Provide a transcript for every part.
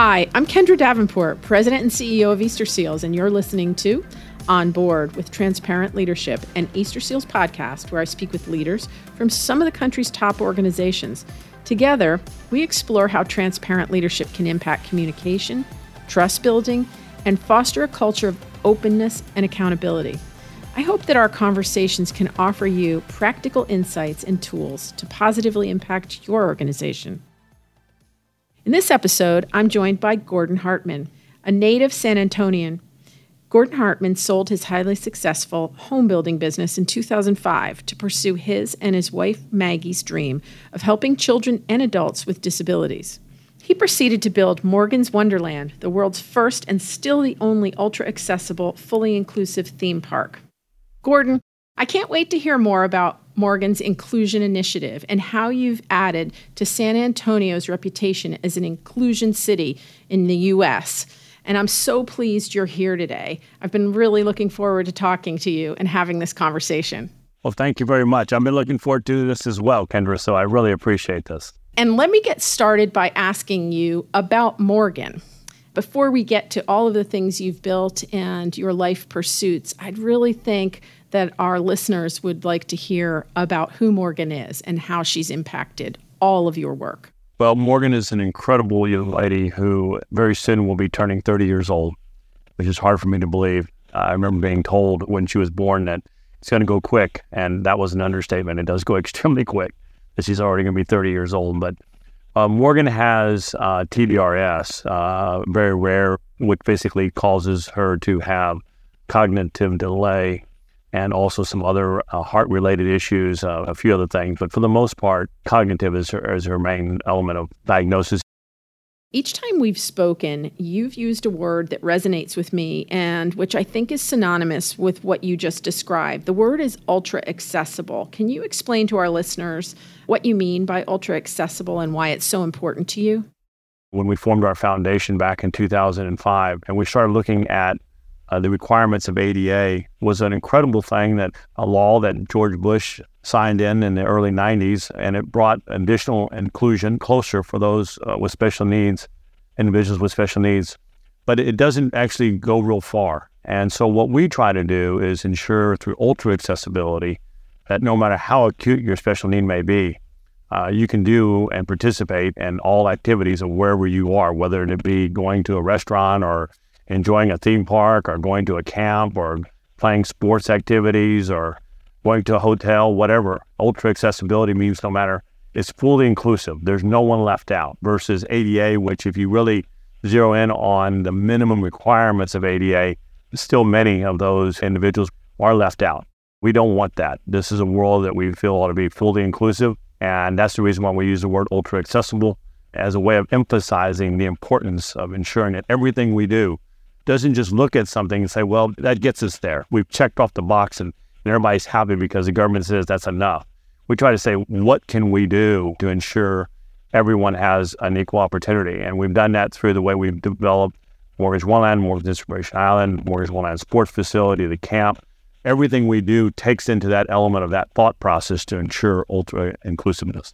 Hi, I'm Kendra Davenport, President and CEO of Easterseals, and you're listening to On Board with Transparent Leadership, an Easterseals podcast where I speak with leaders from some of the country's top organizations. Together, we explore how transparent leadership can impact communication, trust building, and foster a culture of openness and accountability. I hope that our conversations can offer you practical insights and tools to positively impact your organization. In this episode, I'm joined by Gordon Hartman, a native San Antonian. Gordon Hartman sold his highly successful home building business in 2005 to pursue his and his wife Maggie's dream of helping children and adults with disabilities. He proceeded to build Morgan's Wonderland, the world's first and still the only ultra accessible, fully inclusive theme park. Gordon, I can't wait to hear more about Morgan's inclusion initiative and how you've added to San Antonio's reputation as an inclusion city in the U.S. And I'm so pleased you're here today. I've been really looking forward to talking to you and having this conversation. Well, thank you very much. I've been looking forward to this as well, Kendra, so I really appreciate this. And let me get started by asking you about Morgan. Before we get to all of the things you've built and your life pursuits, I'd really think that our listeners would like to hear about who Morgan is and how she's impacted all of your work. Well, Morgan is an incredible young lady who very soon will be turning 30 years old, which is hard for me to believe. I remember being told when she was born that it's going to go quick, and that was an understatement. It does go extremely quick that she's already going to be 30 years old. But uh, Morgan has uh, TDRS, uh, very rare, which basically causes her to have cognitive delay and also some other uh, heart related issues, uh, a few other things. But for the most part, cognitive is her, is her main element of diagnosis. Each time we've spoken, you've used a word that resonates with me and which I think is synonymous with what you just described. The word is ultra accessible. Can you explain to our listeners what you mean by ultra accessible and why it's so important to you? When we formed our foundation back in 2005 and we started looking at uh, the requirements of ADA was an incredible thing that a law that George Bush signed in in the early 90s, and it brought additional inclusion closer for those uh, with special needs, individuals with special needs. But it doesn't actually go real far. And so, what we try to do is ensure through ultra accessibility that no matter how acute your special need may be, uh, you can do and participate in all activities of wherever you are, whether it be going to a restaurant or enjoying a theme park or going to a camp or playing sports activities or going to a hotel, whatever. Ultra accessibility means no matter, it's fully inclusive. There's no one left out versus ADA, which if you really zero in on the minimum requirements of ADA, still many of those individuals are left out. We don't want that. This is a world that we feel ought to be fully inclusive. And that's the reason why we use the word ultra accessible as a way of emphasizing the importance of ensuring that everything we do doesn't just look at something and say, well, that gets us there. We've checked off the box and, everybody's happy because the government says that's enough. We try to say, what can we do to ensure everyone has an equal opportunity? And we've done that through the way we've developed Morgan's Wonderland, Morgan's Inspiration Island, Morgan's Wonderland Sports Facility, the camp. Everything we do takes into that element of that thought process to ensure ultra inclusiveness.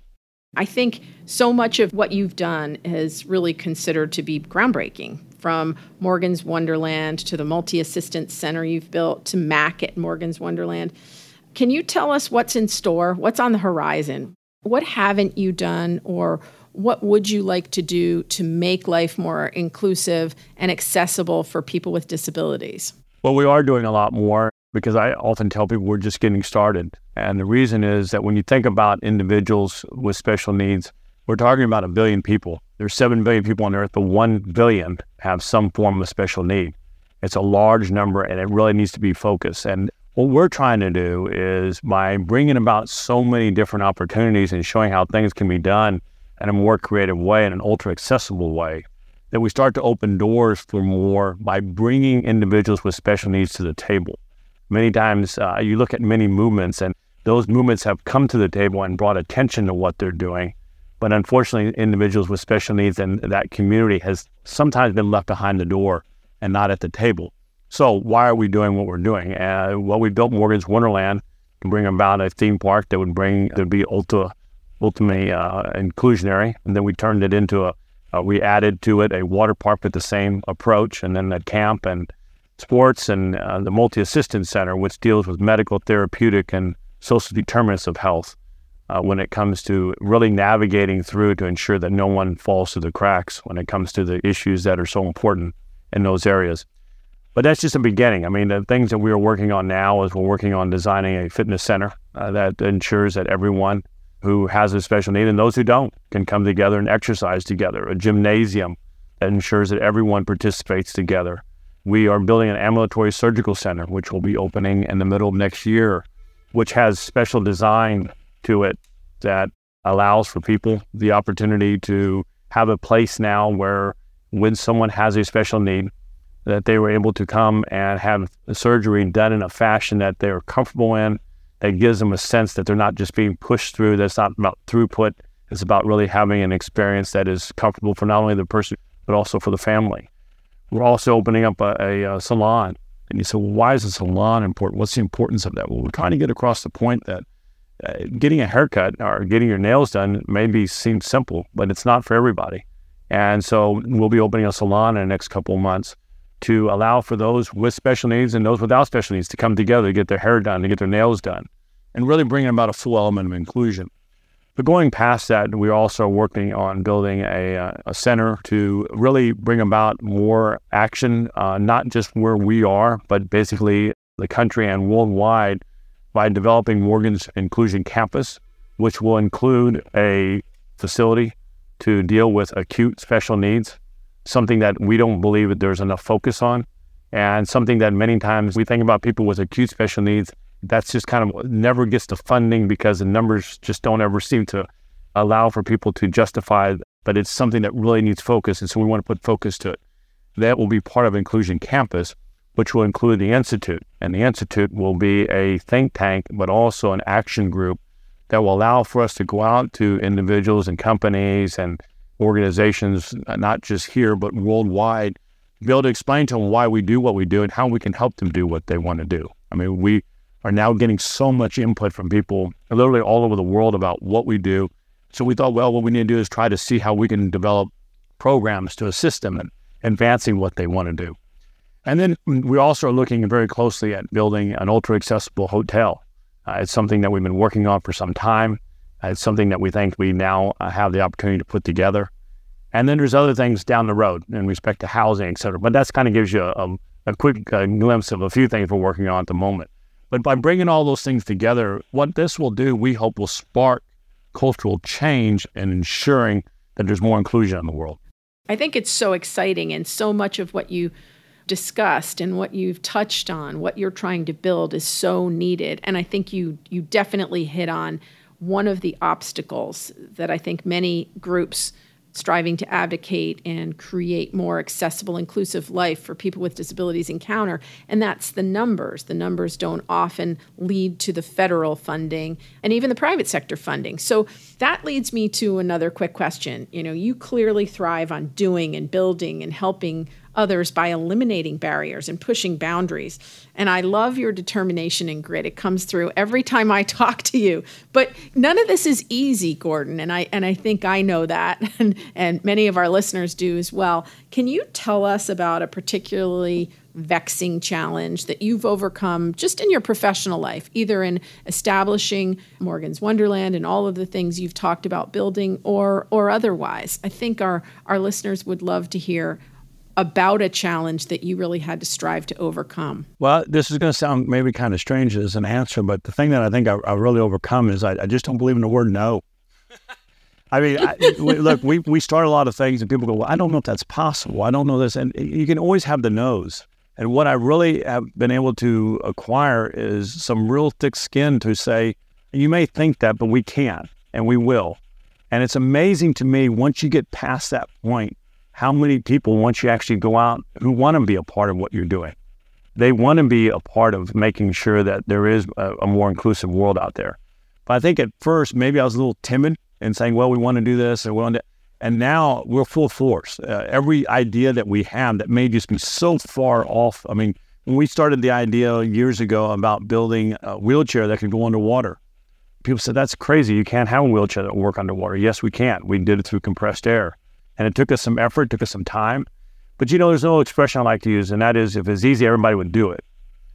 I think so much of what you've done is really considered to be groundbreaking from Morgan's Wonderland to the multi assistance center you've built to MAC at Morgan's Wonderland. Can you tell us what's in store? What's on the horizon? What haven't you done, or what would you like to do to make life more inclusive and accessible for people with disabilities? Well, we are doing a lot more because I often tell people we're just getting started. And the reason is that when you think about individuals with special needs, we're talking about a billion people. There's 7 billion people on earth, but 1 billion have some form of special need. It's a large number and it really needs to be focused. And what we're trying to do is by bringing about so many different opportunities and showing how things can be done in a more creative way, in an ultra accessible way, that we start to open doors for more by bringing individuals with special needs to the table. Many times uh, you look at many movements, and those movements have come to the table and brought attention to what they're doing but unfortunately, individuals with special needs and that community has sometimes been left behind the door and not at the table. So why are we doing what we're doing? Uh, well, we built Morgan's Wonderland to bring about a theme park that would bring that would be ultra, ultimately uh, inclusionary, and then we turned it into a, Uh, we added to it a water park with the same approach, and then a camp and sports and uh, the multi assistance center, which deals with medical, therapeutic, and social determinants of health uh, when it comes to really navigating through to ensure that no one falls through the cracks when it comes to the issues that are so important in those areas. But that's just a beginning. I mean, the things that we are working on now is we're working on designing a fitness center uh, that ensures that everyone who has a special need and those who don't can come together and exercise together. A gymnasium that ensures that everyone participates together. We are building an ambulatory surgical center, which will be opening in the middle of next year, which has special design to it that allows for people the opportunity to have a place now where when someone has a special need, that they were able to come and have surgery done in a fashion that they're comfortable in, that gives them a sense that they're not just being pushed through, that's not about throughput, it's about really having an experience that is comfortable for not only the person, but also for the family. We're also opening up a, a, a salon. And you say, well, why is a salon important? What's the importance of that? Well, we're trying to get across the point that uh, getting a haircut or getting your nails done maybe seems simple, but it's not for everybody. And so we'll be opening a salon in the next couple of months to allow for those with special needs and those without special needs to come together to get their hair done, to get their nails done, and really bringing about a full element of inclusion. But going past that, we're also working on building a, uh, a center to really bring about more action, uh, not just where we are, but basically the country and worldwide by developing Morgan's Inclusion Campus, which will include a facility to deal with acute special needs, something that we don't believe that there's enough focus on, and something that many times we think about people with acute special needs. That's just kind of never gets the funding because the numbers just don't ever seem to allow for people to justify. But it's something that really needs focus, and so we want to put focus to it. That will be part of Inclusion Campus, which will include the Institute. And the Institute will be a think tank, but also an action group that will allow for us to go out to individuals and companies and organizations, uh, not just here, but worldwide, be able to explain to them why we do what we do and how we can help them do what they want to do. I mean, we are now getting so much input from people literally all over the world about what we do. So we thought, well, what we need to do is try to see how we can develop programs to assist them in advancing what they want to do. And then we also are looking very closely at building an ultra accessible hotel. Uh, it's something that we've been working on for some time. Uh, it's something that we think we now uh, have the opportunity to put together. And then there's other things down the road in respect to housing, et cetera. But that's kind of gives you a, a quick uh, glimpse of a few things we're working on at the moment. But by bringing all those things together, what this will do, we hope, will spark cultural change and ensuring that there's more inclusion in the world. I think it's so exciting, and so much of what you discussed and what you've touched on, what you're trying to build is so needed. And I think you you definitely hit on one of the obstacles that I think many groups striving to advocate and create more accessible, inclusive life for people with disabilities encounter, and that's the numbers. The numbers don't often lead to the federal funding and even the private sector funding. So that leads me to another quick question. You know, you clearly thrive on doing and building and helping others by eliminating barriers and pushing boundaries. And I love your determination and grit. It comes through every time I talk to you. But none of this is easy, Gordon, and I and I think I know that and and many of our listeners do as well. Can you tell us about a particularly vexing challenge that you've overcome just in your professional life, either in establishing Morgan's Wonderland and all of the things you've talked about building or or otherwise. I think our our listeners would love to hear about a challenge that you really had to strive to overcome? Well, this is going to sound maybe kind of strange as an answer, but the thing that I think I, I really overcome is I, I, just don't believe in the word no. I mean, I, look, we, we start a lot of things and people go, well, I don't know if that's possible. I don't know this. And you can always have the no's. And what I really have been able to acquire is some real thick skin to say, you may think that, but we can and we will. And it's amazing to me once you get past that point how many people, once you actually go out, who want to be a part of what you're doing? They want to be a part of making sure that there is a, a more inclusive world out there. But I think at first, maybe I was a little timid in saying, well, we want to do this and we want to. And now we're full force. Uh, every idea that we have that may just be so far off. I mean, when we started the idea years ago about building a wheelchair that could go underwater, people said, that's crazy. You can't have a wheelchair that will work underwater. Yes, we can. We did it through compressed air. And it took us some effort, took us some time. But you know, there's no expression I like to use, and that is if it's easy, everybody would do it.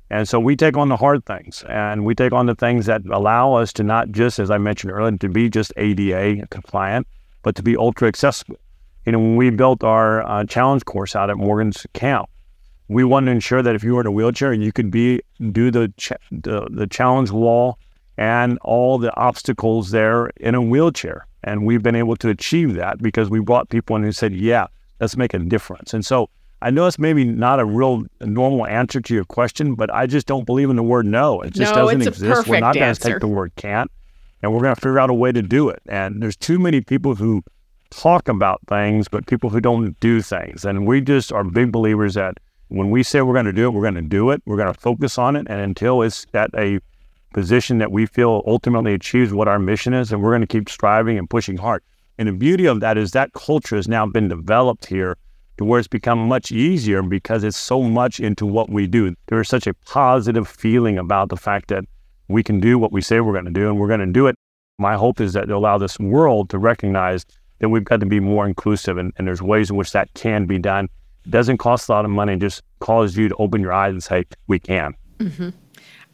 And so we take on the hard things and we take on the things that allow us to not just, as I mentioned earlier, to be just ADA compliant, but to be ultra accessible. You know, when we built our uh, challenge course out at Morgan's Camp, we wanted to ensure that if you were in a wheelchair, you could be do the, ch- the, the challenge wall and all the obstacles there in a wheelchair. And we've been able to achieve that because we brought people in who said, yeah, let's make a difference. And so I know it's maybe not a real normal answer to your question, but I just don't believe in the word no. It just no, doesn't exist. We're not going to take the word can't, and we're going to figure out a way to do it. And there's too many people who talk about things, but people who don't do things. And we just are big believers that when we say we're going to do it, we're going to do it. We're going to focus on it. And until it's at a position that we feel ultimately achieves what our mission is, and we're going to keep striving and pushing hard. And the beauty of that is that culture has now been developed here to where it's become much easier because it's so much into what we do. There is such a positive feeling about the fact that we can do what we say we're going to do and we're going to do it. My hope is that it'll allow this world to recognize that we've got to be more inclusive and, and there's ways in which that can be done. It doesn't cost a lot of money, just calls you to open your eyes and say, we can. Mm-hmm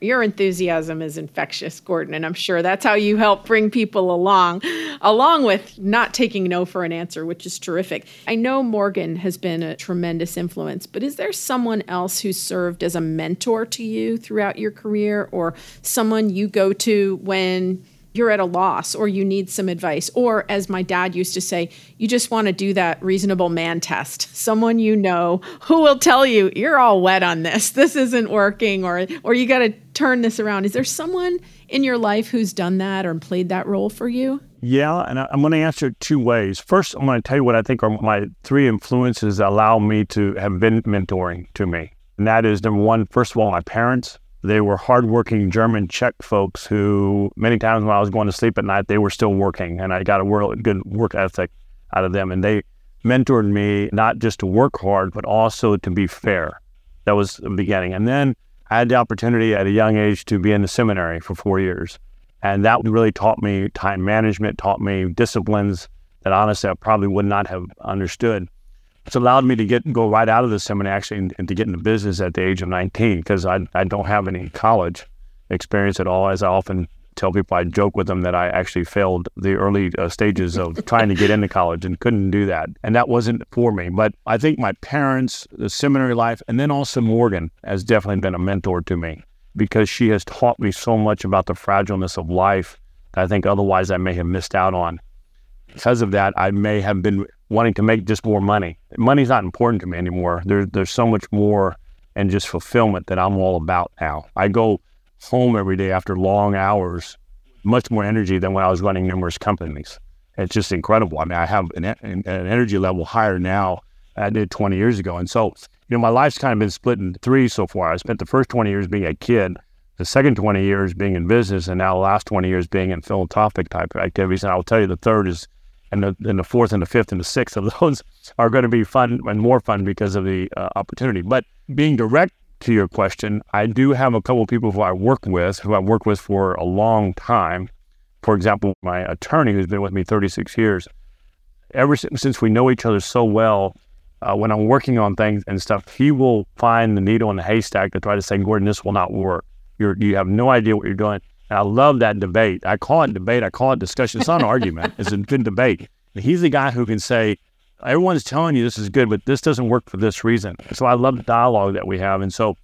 your enthusiasm is infectious, Gordon, and I'm sure that's how you help bring people along, along with not taking no for an answer, which is terrific. I know Morgan has been a tremendous influence, but is there someone else who served as a mentor to you throughout your career or someone you go to when you're at a loss or you need some advice. Or, as my dad used to say, you just want to do that reasonable man test. Someone you know who will tell you, you're all wet on this. This isn't working, or, or you got to turn this around. Is there someone in your life who's done that or played that role for you? Yeah, and I'm going to answer it two ways. First, I'm going to tell you what I think are my three influences that allow me to have been mentoring to me. And that is number one, first of all, my parents. They were hardworking German Czech folks who, many times when I was going to sleep at night, they were still working, and I got a good work ethic out of them. And they mentored me not just to work hard, but also to be fair. That was the beginning. And then I had the opportunity at a young age to be in the seminary for four years. And that really taught me time management, taught me disciplines that honestly I probably would not have understood it's allowed me to get go right out of the seminary actually and, and to get into business at the age of 19 because I, I don't have any college experience at all. As I often tell people, I joke with them that I actually failed the early uh, stages of trying to get into college and couldn't do that. And that wasn't for me. But I think my parents, the seminary life, and then also Morgan has definitely been a mentor to me because she has taught me so much about the fragileness of life that I think otherwise I may have missed out on. Because of that, I may have been wanting to make just more money. Money's not important to me anymore. There, there's so much more and just fulfillment that I'm all about now. I go home every day after long hours, much more energy than when I was running numerous companies. It's just incredible. I mean, I have an, an energy level higher now than I did 20 years ago. And so, you know, my life's kind of been split three so far. I spent the first 20 years being a kid, the second 20 years being in business, and now the last 20 years being in philanthropic type activities. And I'll tell you, the third is and the, and the fourth and the fifth and the sixth of those are going to be fun and more fun because of the uh, opportunity. But being direct to your question, I do have a couple of people who I work with, who I've worked with for a long time. For example, my attorney, who's been with me 36 years. Ever since we know each other so well, uh, when I'm working on things and stuff, he will find the needle in the haystack to try to say, Gordon, this will not work. You're, you have no idea what you're doing. And I love that debate. I call it debate. I call it discussion. It's not an argument. It's a good debate. He's the guy who can say, everyone's telling you this is good, but this doesn't work for this reason. So I love the dialogue that we have. And so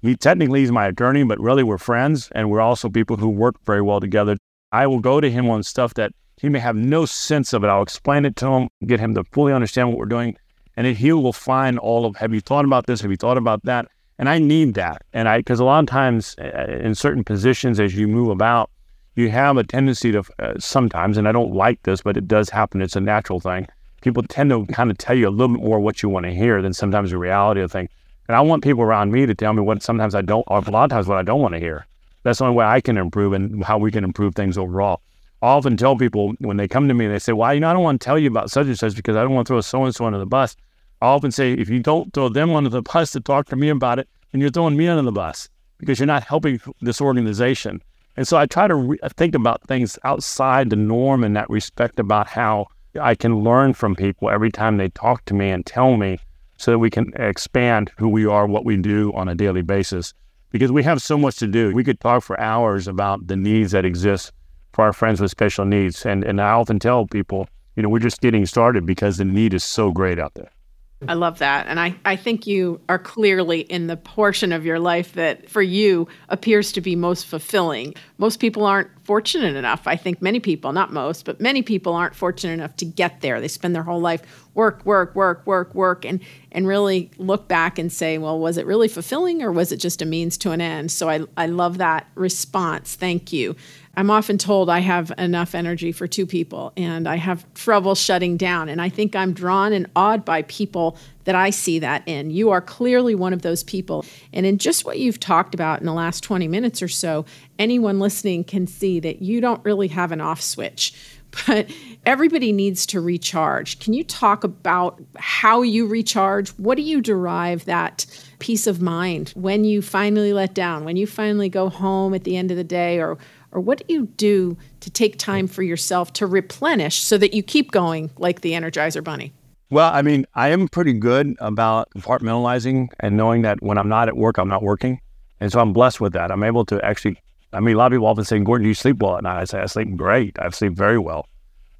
he technically is my attorney, but really we're friends and we're also people who work very well together. I will go to him on stuff that he may have no sense of it. I'll explain it to him, get him to fully understand what we're doing. And then he will find all of, have you thought about this? Have you thought about that? And I need that. And I, because a lot of times uh, in certain positions, as you move about, you have a tendency to uh, sometimes, and I don't like this, but it does happen. It's a natural thing. People tend to kind of tell you a little bit more what you want to hear than sometimes the reality of things. And I want people around me to tell me what sometimes I don't, or a lot of times what I don't want to hear. That's the only way I can improve and how we can improve things overall. I often tell people when they come to me, and they say, Well, you know, I don't want to tell you about such and such because I don't want to throw so and so under the bus. I often say, if you don't throw them under the bus to talk to me about it, then you're throwing me under the bus because you're not helping this organization. And so I try to re- think about things outside the norm in that respect about how I can learn from people every time they talk to me and tell me so that we can expand who we are, what we do on a daily basis. Because we have so much to do. We could talk for hours about the needs that exist for our friends with special needs. And, and I often tell people, you know, we're just getting started because the need is so great out there. I love that. And I, I think you are clearly in the portion of your life that for you appears to be most fulfilling. Most people aren't fortunate enough. I think many people, not most, but many people aren't fortunate enough to get there. They spend their whole life work, work, work, work, work, and and really look back and say, well, was it really fulfilling or was it just a means to an end? So I, I love that response. Thank you. I'm often told I have enough energy for two people and I have trouble shutting down. And I think I'm drawn and awed by people that I see that in. You are clearly one of those people. And in just what you've talked about in the last 20 minutes or so, anyone listening can see that you don't really have an off switch. But everybody needs to recharge. Can you talk about how you recharge? What do you derive that peace of mind when you finally let down, when you finally go home at the end of the day or or what do you do to take time for yourself to replenish so that you keep going like the Energizer Bunny? Well, I mean, I am pretty good about compartmentalizing and knowing that when I'm not at work, I'm not working. And so I'm blessed with that. I'm able to actually, I mean, a lot of people often say, Gordon, do you sleep well at night? I say, I sleep great. I sleep very well.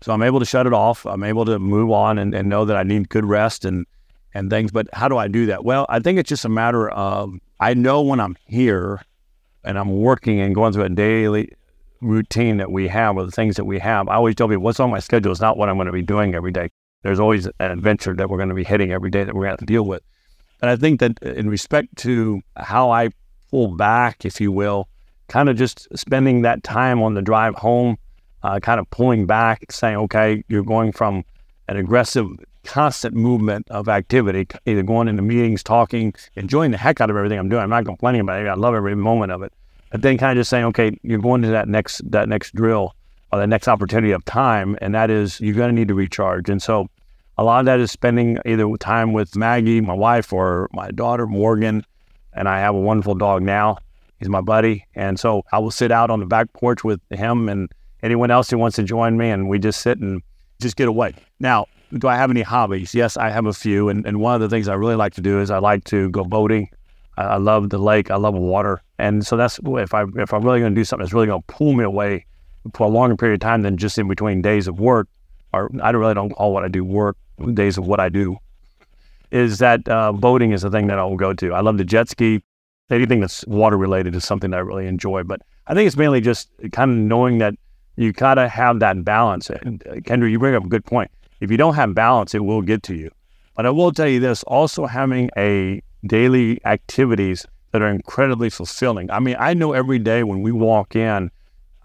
So I'm able to shut it off. I'm able to move on and, and know that I need good rest and, and things. But how do I do that? Well, I think it's just a matter of I know when I'm here and I'm working and going through a daily routine that we have or the things that we have. I always tell people what's on my schedule is not what I'm going to be doing every day. There's always an adventure that we're going to be hitting every day that we're going to have to deal with. And I think that in respect to how I pull back, if you will, kind of just spending that time on the drive home, uh, kind of pulling back, saying, okay, you're going from an aggressive, constant movement of activity, either going into meetings, talking, enjoying the heck out of everything I'm doing. I'm not complaining about it. I love every moment of it But then kind of just saying, okay, you're going to that next that next drill or the next opportunity of time, and that is you're going to need to recharge. And so, a lot of that is spending either time with Maggie, my wife, or my daughter Morgan, and I have a wonderful dog now. He's my buddy, and so I will sit out on the back porch with him and anyone else who wants to join me, and we just sit and just get away. Now, do I have any hobbies? Yes, I have a few, and, and one of the things I really like to do is I like to go boating. I, I love the lake. I love water. And so that's if I if I'm really going to do something that's really going to pull me away for a longer period of time than just in between days of work, or I really don't call what I do work days of what I do. Is that uh, boating is the thing that I will go to. I love the jet ski. Anything that's water related is something that I really enjoy. But I think it's mainly just kind of knowing that you gotta have that balance. And uh, Kendra, you bring up a good point. If you don't have balance, it will get to you. But I will tell you this: also having a daily activities that are incredibly fulfilling. I mean, I know every day when we walk in,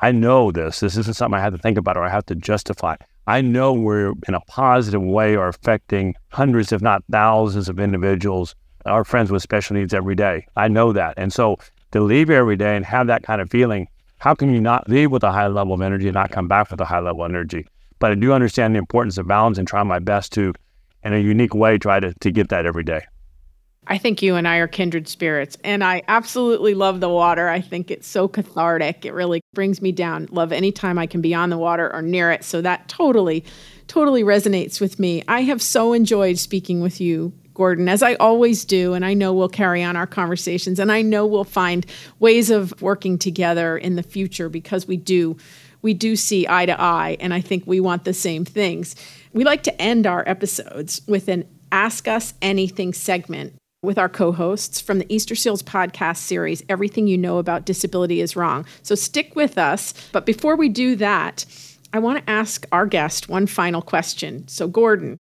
I know this. This isn't something I have to think about or I have to justify. I know we're in a positive way are affecting hundreds, if not thousands, of individuals, our friends with special needs every day. I know that. And so to leave every day and have that kind of feeling, how can you not leave with a high level of energy and not come back with a high level of energy? But I do understand the importance of balance and try my best to, in a unique way, try to, to get that every day. I think you and I are kindred spirits. And I absolutely love the water. I think it's so cathartic. It really brings me down. Love anytime I can be on the water or near it. So that totally, totally resonates with me. I have so enjoyed speaking with you. Gordon, as I always do, and I know we'll carry on our conversations, and I know we'll find ways of working together in the future because we do, we do see eye to eye, and I think we want the same things. We like to end our episodes with an Ask Us Anything segment with our co hosts from the Easterseals podcast series, Everything You Know About Disability is Wrong. So stick with us. But before we do that, I want to ask our guest one final question. So, Gordon,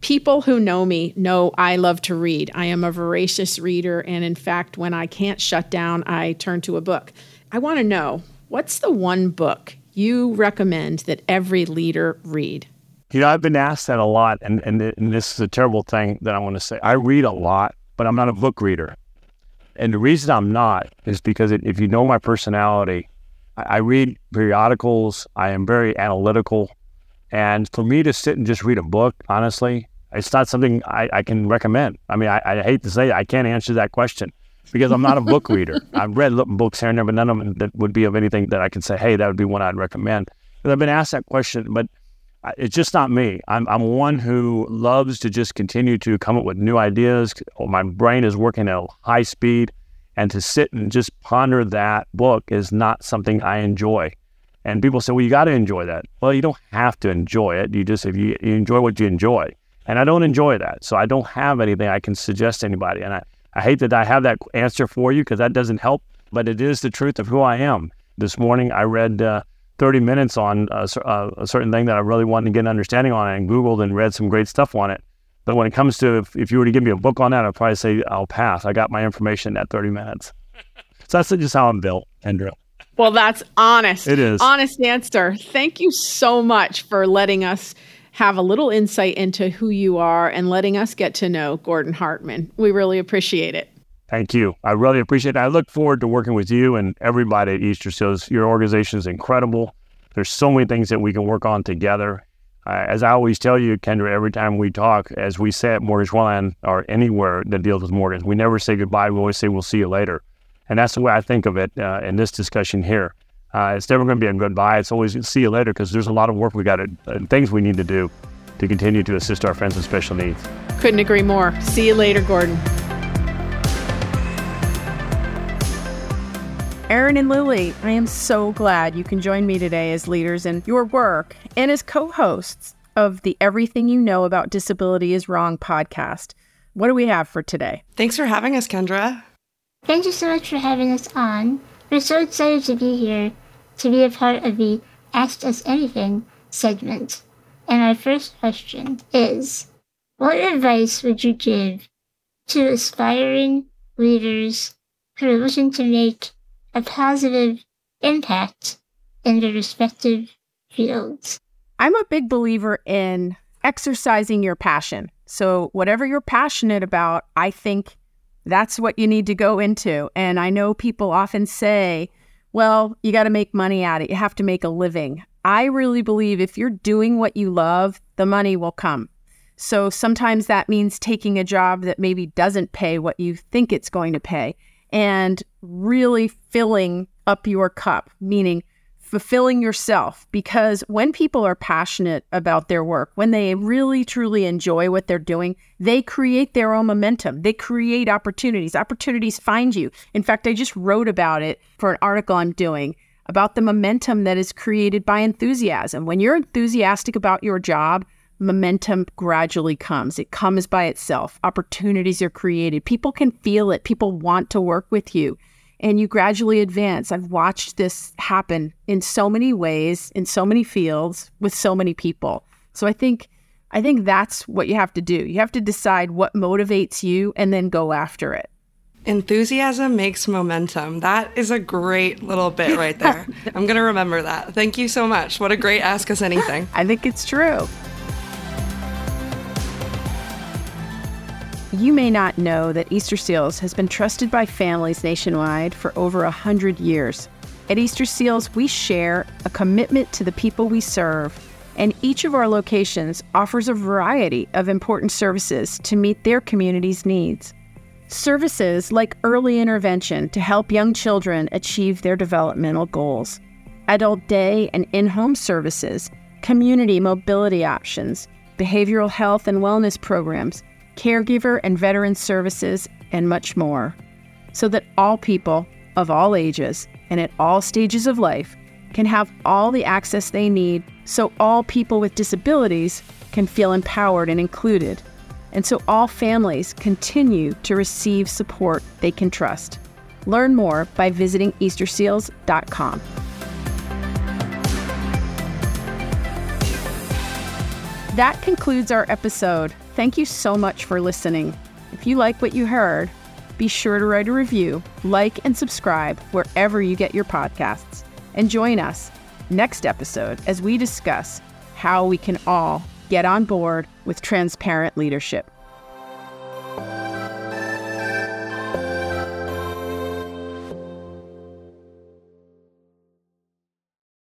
people who know me know I love to read. I am a voracious reader. And in fact, when I can't shut down, I turn to a book. I want to know what's the one book you recommend that every leader read? You know, I've been asked that a lot, and, and, and this is a terrible thing that I want to say. I read a lot, but I'm not a book reader. And the reason I'm not is because it, if you know my personality, I, I read periodicals, I am very analytical. And for me to sit and just read a book, honestly, it's not something I, I can recommend. I mean, I, I, hate to say it, I can't answer that question because I'm not a book reader. I've read books here and there, but none of them that would be of anything that I can say, hey, that would be one I'd recommend. I've been asked that question, but it's just not me. I'm, I'm one who loves to just continue to come up with new ideas. Oh, my brain is working at high speed, and to sit and just ponder that book is not something I enjoy. And people say, well, you got to enjoy that. Well, you don't have to enjoy it. You just, if you, you enjoy what you enjoy. And I don't enjoy that. So I don't have anything I can suggest to anybody. And I, I hate that I have that answer for you because that doesn't help, but it is the truth of who I am. This morning I read uh, 30 minutes on a, uh, a, certain thing that I really wanted to get an understanding on and Googled and read some great stuff on it. But when it comes to if, if you were to give me a book on that, I'd probably say I'll pass. I got my information in that 30 minutes. so that's just how I'm built, Kendra. Well, that's honest. It is. Honest answer. Thank you so much for letting us have a little insight into who you are and letting us get to know Gordon Hartman. We really appreciate it. Thank you. I really appreciate it. I look forward to working with you and everybody at Easterseals. Your organization is incredible. There's so many things that we can work on together. Uh, as I always tell you, Kendra, every time we talk, as we say at Morgan's One or anywhere that deals with Morgan's, we never say goodbye. We always say we'll see you later. And that's the way I think of it uh, in this discussion here. Uh, it's never going to be a goodbye. It's always see you later because there's a lot of work we got to, uh, things we need to do to continue to assist our friends with special needs. Couldn't agree more. See you later, Gordon. Aaron and Lily, I am so glad you can join me today as leaders in your work and as co hosts of the Everything You Know About Disability is Wrong podcast. What do we have for today? Thanks for having us, Kendra. Thank you so much for having us on. We're so excited to be here, to be a part of the Ask Us Anything segment. And our first question is What advice would you give to aspiring leaders who are looking to make a positive impact in their respective fields? I'm a big believer in exercising your passion. So, whatever you're passionate about, I think that's what you need to go into. And I know people often say, well, you got to make money at it. You have to make a living. I really believe if you're doing what you love, the money will come. So sometimes that means taking a job that maybe doesn't pay what you think it's going to pay and really filling up your cup, meaning fulfilling yourself because when people are passionate about their work, when they really truly enjoy what they're doing, they create their own momentum. They create opportunities. Opportunities find you. In fact, I just wrote about it for an article I'm doing about the momentum that is created by enthusiasm. When you're enthusiastic about your job, momentum gradually comes. It comes by itself. Opportunities are created. People can feel it. People want to work with you and you gradually advance. I've watched this happen in so many ways, in so many fields, with so many people. So I think I think that's what you have to do. You have to decide what motivates you and then go after it. Enthusiasm makes momentum. That is a great little bit right there. I'm going to remember that. Thank you so much. What a great Ask Us Anything. I think it's true. You may not know that Easterseals has been trusted by families nationwide for over a hundred years. At Easterseals, we share a commitment to the people we serve, and each of our locations offers a variety of important services to meet their community's needs. Services like early intervention to help young children achieve their developmental goals, adult day and in home services, community mobility options, behavioral health and wellness programs caregiver and veteran services, and much more, so that all people of all ages and at all stages of life can have all the access they need so all people with disabilities can feel empowered and included, and so all families continue to receive support they can trust. Learn more by visiting easterseals.com. That concludes our episode. Thank you so much for listening. If you like what you heard, be sure to write a review, like, and subscribe wherever you get your podcasts. And join us next episode as we discuss how we can all get on board with transparent leadership.